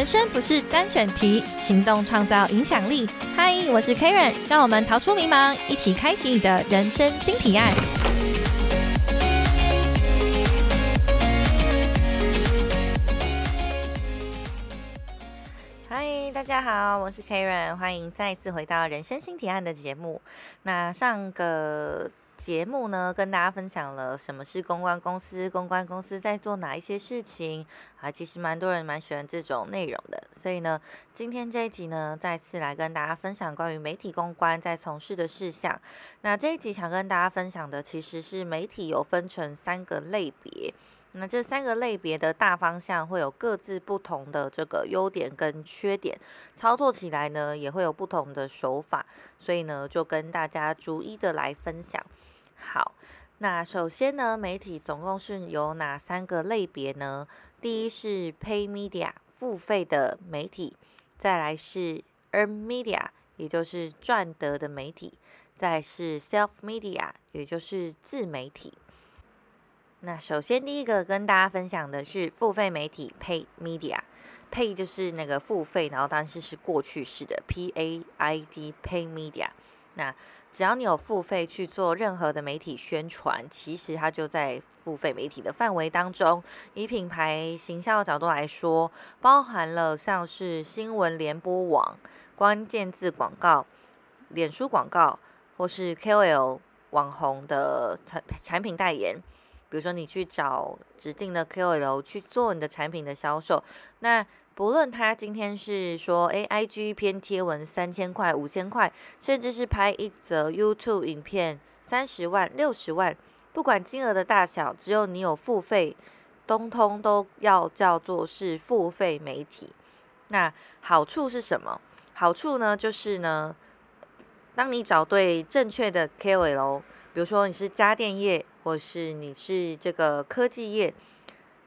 人生不是单选题，行动创造影响力。嗨，我是 Karen，让我们逃出迷茫，一起开启你的人生新提案。嗨，大家好，我是 Karen，欢迎再次回到人生新提案的节目。那上个节目呢，跟大家分享了什么是公关公司，公关公司在做哪一些事情啊？其实蛮多人蛮喜欢这种内容的，所以呢，今天这一集呢，再次来跟大家分享关于媒体公关在从事的事项。那这一集想跟大家分享的，其实是媒体有分成三个类别。那这三个类别的大方向会有各自不同的这个优点跟缺点，操作起来呢也会有不同的手法，所以呢就跟大家逐一的来分享。好，那首先呢，媒体总共是有哪三个类别呢？第一是 Pay Media 付费的媒体，再来是 Earn Media 也就是赚得的媒体，再是 Self Media 也就是自媒体。那首先第一个跟大家分享的是付费媒体 Pay Media，Pay 就是那个付费，然后但是是过去式的 P A I D Pay Media。那只要你有付费去做任何的媒体宣传，其实它就在付费媒体的范围当中。以品牌形象的角度来说，包含了像是新闻联播网、关键字广告、脸书广告，或是 KOL 网红的产产品代言。比如说，你去找指定的 KOL 去做你的产品的销售，那不论他今天是说，AIG 篇贴文三千块、五千块，甚至是拍一则 YouTube 影片三十万、六十万，不管金额的大小，只有你有付费，通通都要叫做是付费媒体。那好处是什么？好处呢，就是呢，当你找对正确的 KOL，比如说你是家电业。或是你是这个科技业，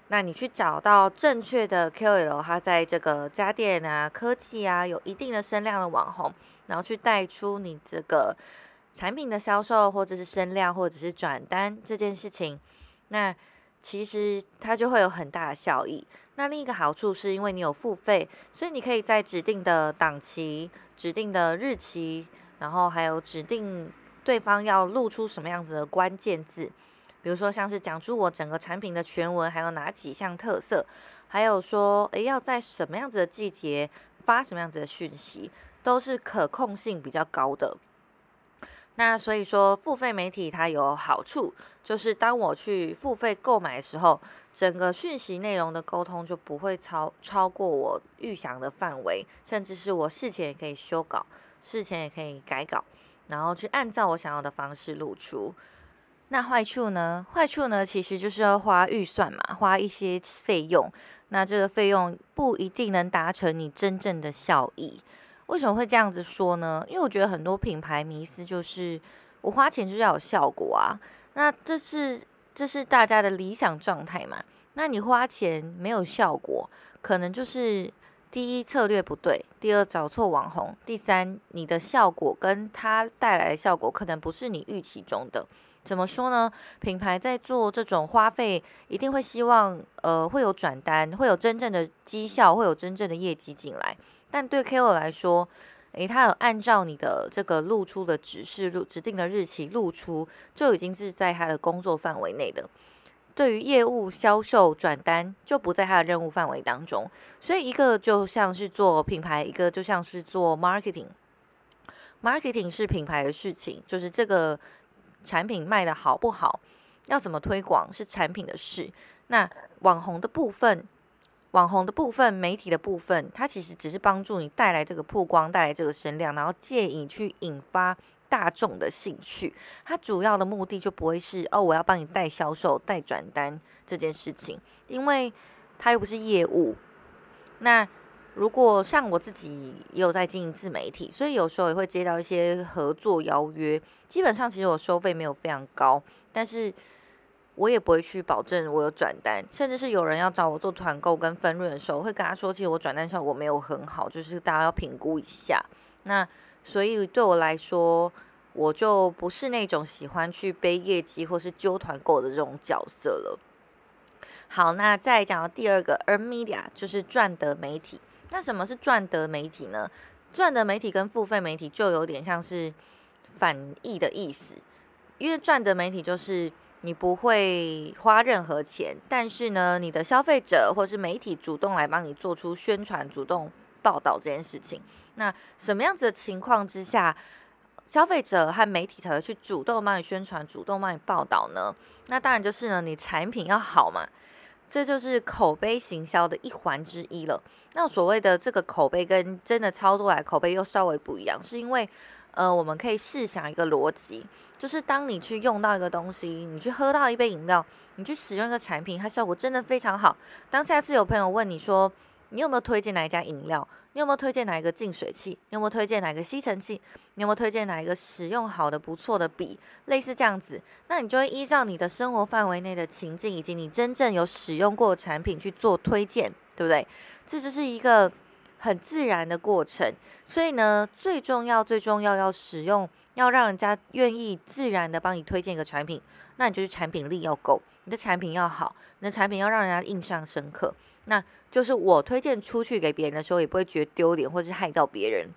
那你去找到正确的 KOL，他在这个家电啊、科技啊有一定的声量的网红，然后去带出你这个产品的销售，或者是声量，或者是转单这件事情，那其实它就会有很大的效益。那另一个好处是因为你有付费，所以你可以在指定的档期、指定的日期，然后还有指定。对方要露出什么样子的关键字，比如说像是讲出我整个产品的全文，还有哪几项特色，还有说诶要在什么样子的季节发什么样子的讯息，都是可控性比较高的。那所以说付费媒体它有好处，就是当我去付费购买的时候，整个讯息内容的沟通就不会超超过我预想的范围，甚至是我事前也可以修稿，事前也可以改稿。然后去按照我想要的方式露出。那坏处呢？坏处呢，其实就是要花预算嘛，花一些费用。那这个费用不一定能达成你真正的效益。为什么会这样子说呢？因为我觉得很多品牌迷思就是我花钱就是要有效果啊。那这是这是大家的理想状态嘛？那你花钱没有效果，可能就是。第一策略不对，第二找错网红，第三你的效果跟他带来的效果可能不是你预期中的。怎么说呢？品牌在做这种花费，一定会希望呃会有转单，会有真正的绩效，会有真正的业绩进来。但对 KOL 来说，诶，他有按照你的这个露出的指示、录指定的日期露出，就已经是在他的工作范围内的。对于业务销售转单就不在他的任务范围当中，所以一个就像是做品牌，一个就像是做 marketing。marketing 是品牌的事情，就是这个产品卖的好不好，要怎么推广是产品的事。那网红的部分，网红的部分，媒体的部分，它其实只是帮助你带来这个曝光，带来这个声量，然后借以去引发。大众的兴趣，它主要的目的就不会是哦，我要帮你带销售、带转单这件事情，因为它又不是业务。那如果像我自己也有在经营自媒体，所以有时候也会接到一些合作邀约。基本上其实我收费没有非常高，但是我也不会去保证我有转单，甚至是有人要找我做团购跟分润的时候，会跟他说，其实我转单效果没有很好，就是大家要评估一下。那所以对我来说，我就不是那种喜欢去背业绩或是揪团购的这种角色了。好，那再讲到第二个，而 media 就是赚得媒体。那什么是赚得媒体呢？赚得媒体跟付费媒体就有点像是反义的意思，因为赚得媒体就是你不会花任何钱，但是呢，你的消费者或是媒体主动来帮你做出宣传、主动报道这件事情。那什么样子的情况之下，消费者和媒体才会去主动帮你宣传、主动帮你报道呢？那当然就是呢，你产品要好嘛。这就是口碑行销的一环之一了。那所谓的这个口碑跟真的操作来口碑又稍微不一样，是因为，呃，我们可以试想一个逻辑，就是当你去用到一个东西，你去喝到一杯饮料，你去使用一个产品，它效果真的非常好。当下次有朋友问你说，你有没有推荐哪一家饮料？你有没有推荐哪一个净水器？你有没有推荐哪一个吸尘器？你有没有推荐哪一个使用好的不错的笔？类似这样子，那你就会依照你的生活范围内的情境，以及你真正有使用过的产品去做推荐，对不对？这就是一个很自然的过程。所以呢，最重要、最重要要使用，要让人家愿意自然的帮你推荐一个产品，那你就是产品力要够，你的产品要好，你的产品要让人家印象深刻。那就是我推荐出去给别人的时候，也不会觉得丢脸或是害到别人。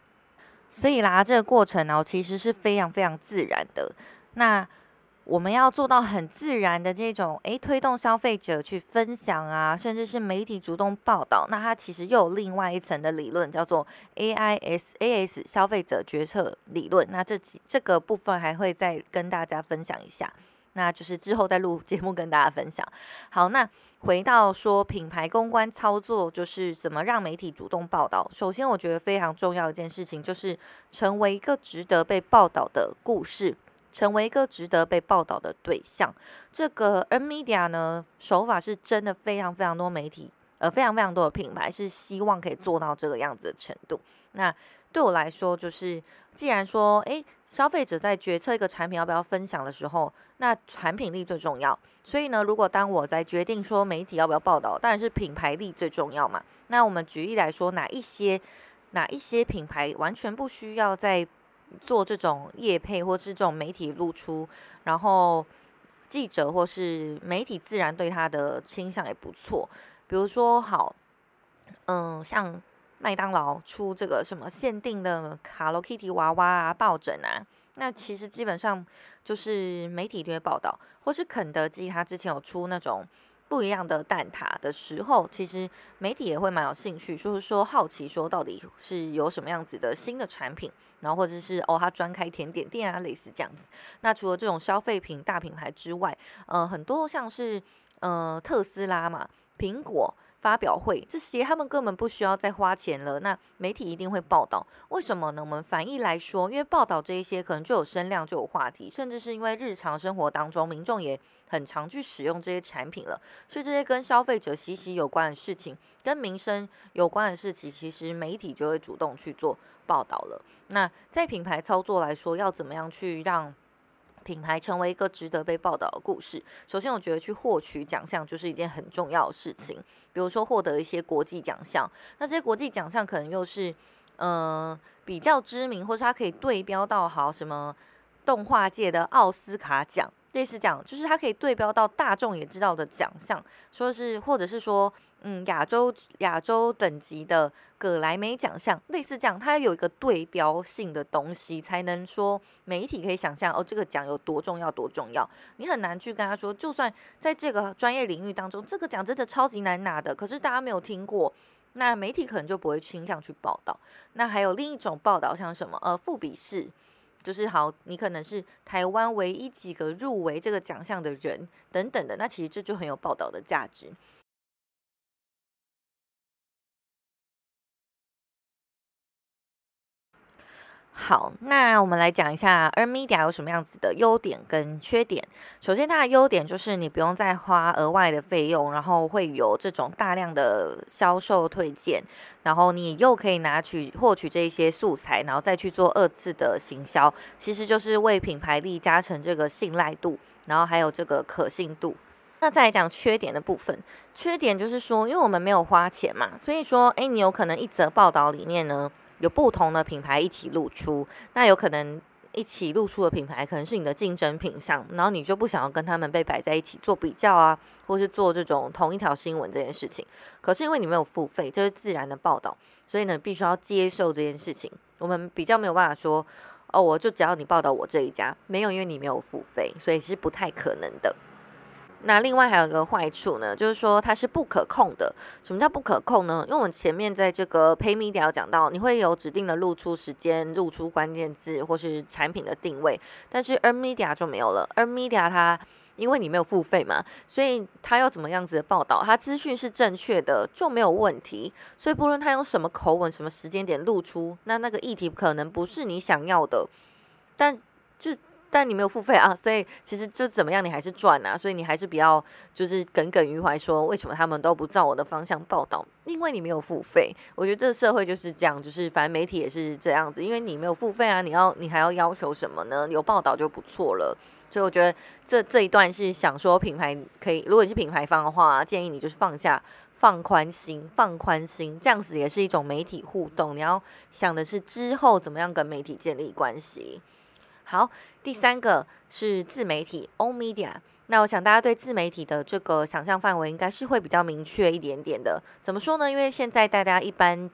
所以啦，这个过程呢，其实是非常非常自然的。那我们要做到很自然的这种，诶，推动消费者去分享啊，甚至是媒体主动报道。那它其实又有另外一层的理论，叫做 AISAS 消费者决策理论。那这几这个部分还会再跟大家分享一下。那就是之后再录节目跟大家分享。好，那回到说品牌公关操作，就是怎么让媒体主动报道。首先，我觉得非常重要一件事情，就是成为一个值得被报道的故事，成为一个值得被报道的对象。这个 N Media 呢，手法是真的非常非常多媒体，呃，非常非常多的品牌是希望可以做到这个样子的程度。那对我来说，就是既然说，诶，消费者在决策一个产品要不要分享的时候，那产品力最重要。所以呢，如果当我在决定说媒体要不要报道，当然是品牌力最重要嘛。那我们举例来说，哪一些哪一些品牌完全不需要在做这种业配或是这种媒体露出，然后记者或是媒体自然对他的倾向也不错。比如说，好，嗯，像。麦当劳出这个什么限定的 Hello Kitty 娃娃啊、抱枕啊，那其实基本上就是媒体都会报道，或是肯德基它之前有出那种不一样的蛋挞的时候，其实媒体也会蛮有兴趣，就是说好奇说到底是有什么样子的新的产品，然后或者是哦它专开甜点店啊，类似这样子。那除了这种消费品大品牌之外，呃，很多像是呃特斯拉嘛、苹果。发表会这些，他们根本不需要再花钱了。那媒体一定会报道，为什么呢？我们反义来说，因为报道这一些可能就有声量，就有话题，甚至是因为日常生活当中民众也很常去使用这些产品了，所以这些跟消费者息息有关的事情，跟民生有关的事情，其实媒体就会主动去做报道了。那在品牌操作来说，要怎么样去让？品牌成为一个值得被报道的故事。首先，我觉得去获取奖项就是一件很重要的事情。比如说，获得一些国际奖项，那这些国际奖项可能又是，呃，比较知名，或是它可以对标到好什么动画界的奥斯卡奖。类似讲，就是它可以对标到大众也知道的奖项，说是或者是说，嗯，亚洲亚洲等级的葛莱美奖项，类似这样，它有一个对标性的东西，才能说媒体可以想象哦，这个奖有多重要多重要。你很难去跟他说，就算在这个专业领域当中，这个奖真的超级难拿的，可是大家没有听过，那媒体可能就不会倾向去报道。那还有另一种报道，像什么呃，复比式。就是好，你可能是台湾唯一几个入围这个奖项的人等等的，那其实这就很有报道的价值。好，那我们来讲一下，Ermedia 有什么样子的优点跟缺点。首先，它的优点就是你不用再花额外的费用，然后会有这种大量的销售推荐，然后你又可以拿取获取这些素材，然后再去做二次的行销，其实就是为品牌力加成这个信赖度，然后还有这个可信度。那再来讲缺点的部分，缺点就是说，因为我们没有花钱嘛，所以说，哎，你有可能一则报道里面呢。有不同的品牌一起露出，那有可能一起露出的品牌，可能是你的竞争品项，然后你就不想要跟他们被摆在一起做比较啊，或是做这种同一条新闻这件事情。可是因为你没有付费，这是自然的报道，所以呢，必须要接受这件事情。我们比较没有办法说，哦，我就只要你报道我这一家，没有，因为你没有付费，所以是不太可能的。那另外还有一个坏处呢，就是说它是不可控的。什么叫不可控呢？因为我们前面在这个 Pay Media 讲到，你会有指定的露出时间、露出关键字或是产品的定位，但是 Earn Media 就没有了。Earn Media 它因为你没有付费嘛，所以它要怎么样子的报道，它资讯是正确的就没有问题。所以不论它用什么口吻、什么时间点露出，那那个议题可能不是你想要的，但这。但你没有付费啊，所以其实就怎么样，你还是赚啊，所以你还是比较就是耿耿于怀，说为什么他们都不照我的方向报道？因为你没有付费。我觉得这个社会就是这样，就是反正媒体也是这样子，因为你没有付费啊，你要你还要要求什么呢？有报道就不错了。所以我觉得这这一段是想说，品牌可以，如果你是品牌方的话，建议你就是放下、放宽心、放宽心，这样子也是一种媒体互动。你要想的是之后怎么样跟媒体建立关系。好，第三个是自媒体 o media）。那我想大家对自媒体的这个想象范围应该是会比较明确一点点的。怎么说呢？因为现在大家一般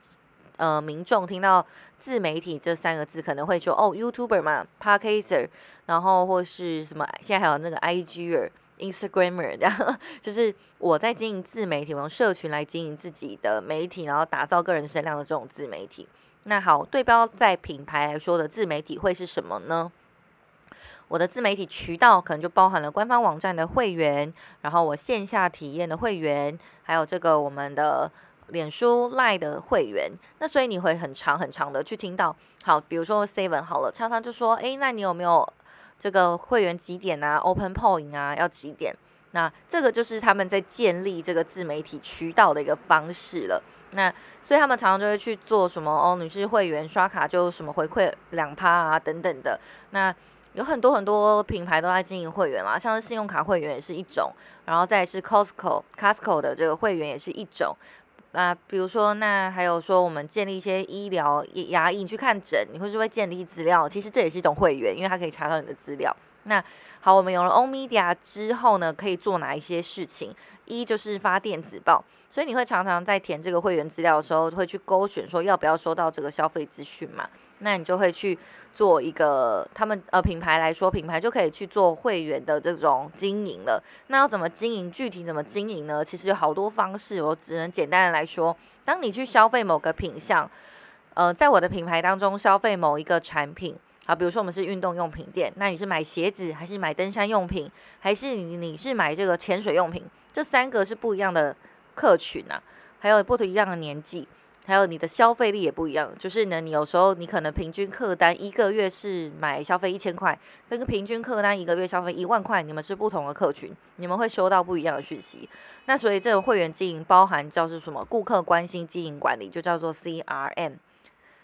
呃民众听到自媒体这三个字，可能会说哦，YouTuber 嘛，Podcaster，然后或是什么，现在还有那个 IGer、Instagramer，这样 就是我在经营自媒体，我用社群来经营自己的媒体，然后打造个人声量的这种自媒体。那好，对标在品牌来说的自媒体会是什么呢？我的自媒体渠道可能就包含了官方网站的会员，然后我线下体验的会员，还有这个我们的脸书 Line 的会员。那所以你会很长很长的去听到，好，比如说 Seven 好了，常常就说，哎，那你有没有这个会员几点啊？Open Point 啊，要几点？那这个就是他们在建立这个自媒体渠道的一个方式了。那所以他们常常就会去做什么哦，你是会员刷卡就什么回馈两趴啊等等的。那有很多很多品牌都在经营会员啦，像是信用卡会员也是一种，然后再是 Costco Costco 的这个会员也是一种。那比如说，那还有说我们建立一些医疗牙医去看诊，你会是会建立资料，其实这也是一种会员，因为它可以查到你的资料。那好，我们有了 O Media 之后呢，可以做哪一些事情？一就是发电子报，所以你会常常在填这个会员资料的时候，会去勾选说要不要收到这个消费资讯嘛？那你就会去做一个，他们呃品牌来说，品牌就可以去做会员的这种经营了。那要怎么经营？具体怎么经营呢？其实有好多方式，我只能简单的来说，当你去消费某个品项，呃，在我的品牌当中消费某一个产品。好，比如说我们是运动用品店，那你是买鞋子，还是买登山用品，还是你你是买这个潜水用品？这三个是不一样的客群啊，还有不一样的年纪，还有你的消费力也不一样。就是呢，你有时候你可能平均客单一个月是买消费一千块，跟个平均客单一个月消费一万块，你们是不同的客群，你们会收到不一样的讯息。那所以这个会员经营包含叫做什么？顾客关心经营管理，就叫做 CRM。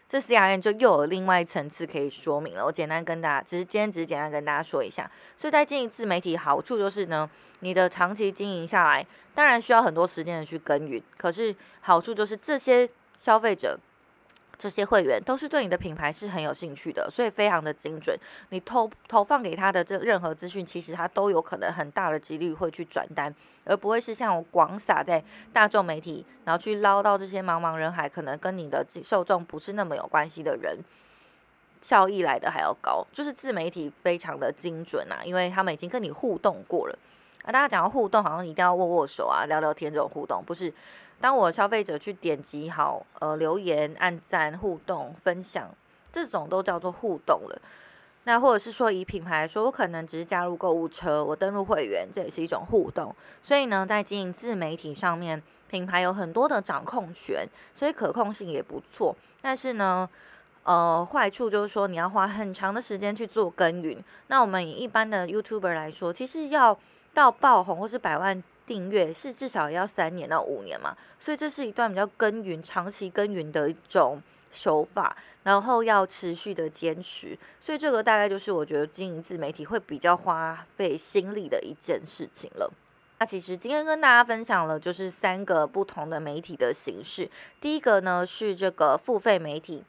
这 CRM 就又有另外一层次可以说明了。我简单跟大家，只是今天只是简单跟大家说一下。所以在经营自媒体，好处就是呢，你的长期经营下来，当然需要很多时间的去耕耘，可是好处就是这些消费者。这些会员都是对你的品牌是很有兴趣的，所以非常的精准。你投投放给他的这任何资讯，其实他都有可能很大的几率会去转单，而不会是像我广撒在大众媒体，然后去捞到这些茫茫人海，可能跟你的受众不是那么有关系的人，效益来的还要高。就是自媒体非常的精准啊，因为他们已经跟你互动过了。啊，大家讲到互动，好像一定要握握手啊，聊聊天这种互动，不是？当我消费者去点击好，呃，留言、按赞、互动、分享，这种都叫做互动了。那或者是说，以品牌来说，我可能只是加入购物车，我登录会员，这也是一种互动。所以呢，在经营自媒体上面，品牌有很多的掌控权，所以可控性也不错。但是呢，呃，坏处就是说，你要花很长的时间去做耕耘。那我们以一般的 YouTuber 来说，其实要到爆红或是百万。订阅是至少要三年到五年嘛，所以这是一段比较耕耘、长期耕耘的一种手法，然后要持续的坚持，所以这个大概就是我觉得经营自媒体会比较花费心力的一件事情了。那其实今天跟大家分享了就是三个不同的媒体的形式，第一个呢是这个付费媒体。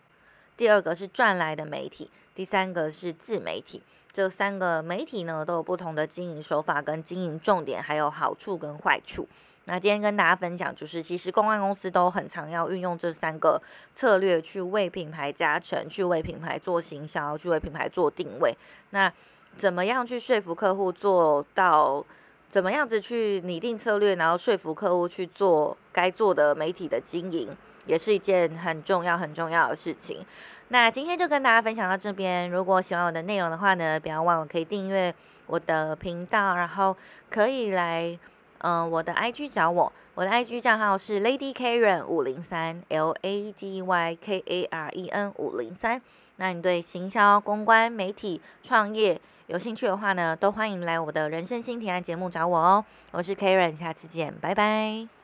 第二个是赚来的媒体，第三个是自媒体。这三个媒体呢，都有不同的经营手法跟经营重点，还有好处跟坏处。那今天跟大家分享，就是其实公关公司都很常要运用这三个策略去为品牌加成，去为品牌做行销，去为品牌做定位。那怎么样去说服客户做到？怎么样子去拟定策略，然后说服客户去做该做的媒体的经营，也是一件很重要很重要的事情。那今天就跟大家分享到这边。如果喜欢我的内容的话呢，不要忘了可以订阅我的频道，然后可以来嗯我的 IG 找我，我的 IG 账号是 Lady Karen 五零三 L A D Y K A R E N 五零三。那你对行销、公关、媒体、创业？有兴趣的话呢，都欢迎来我的人生新提案节目找我哦。我是 Karen，下次见，拜拜。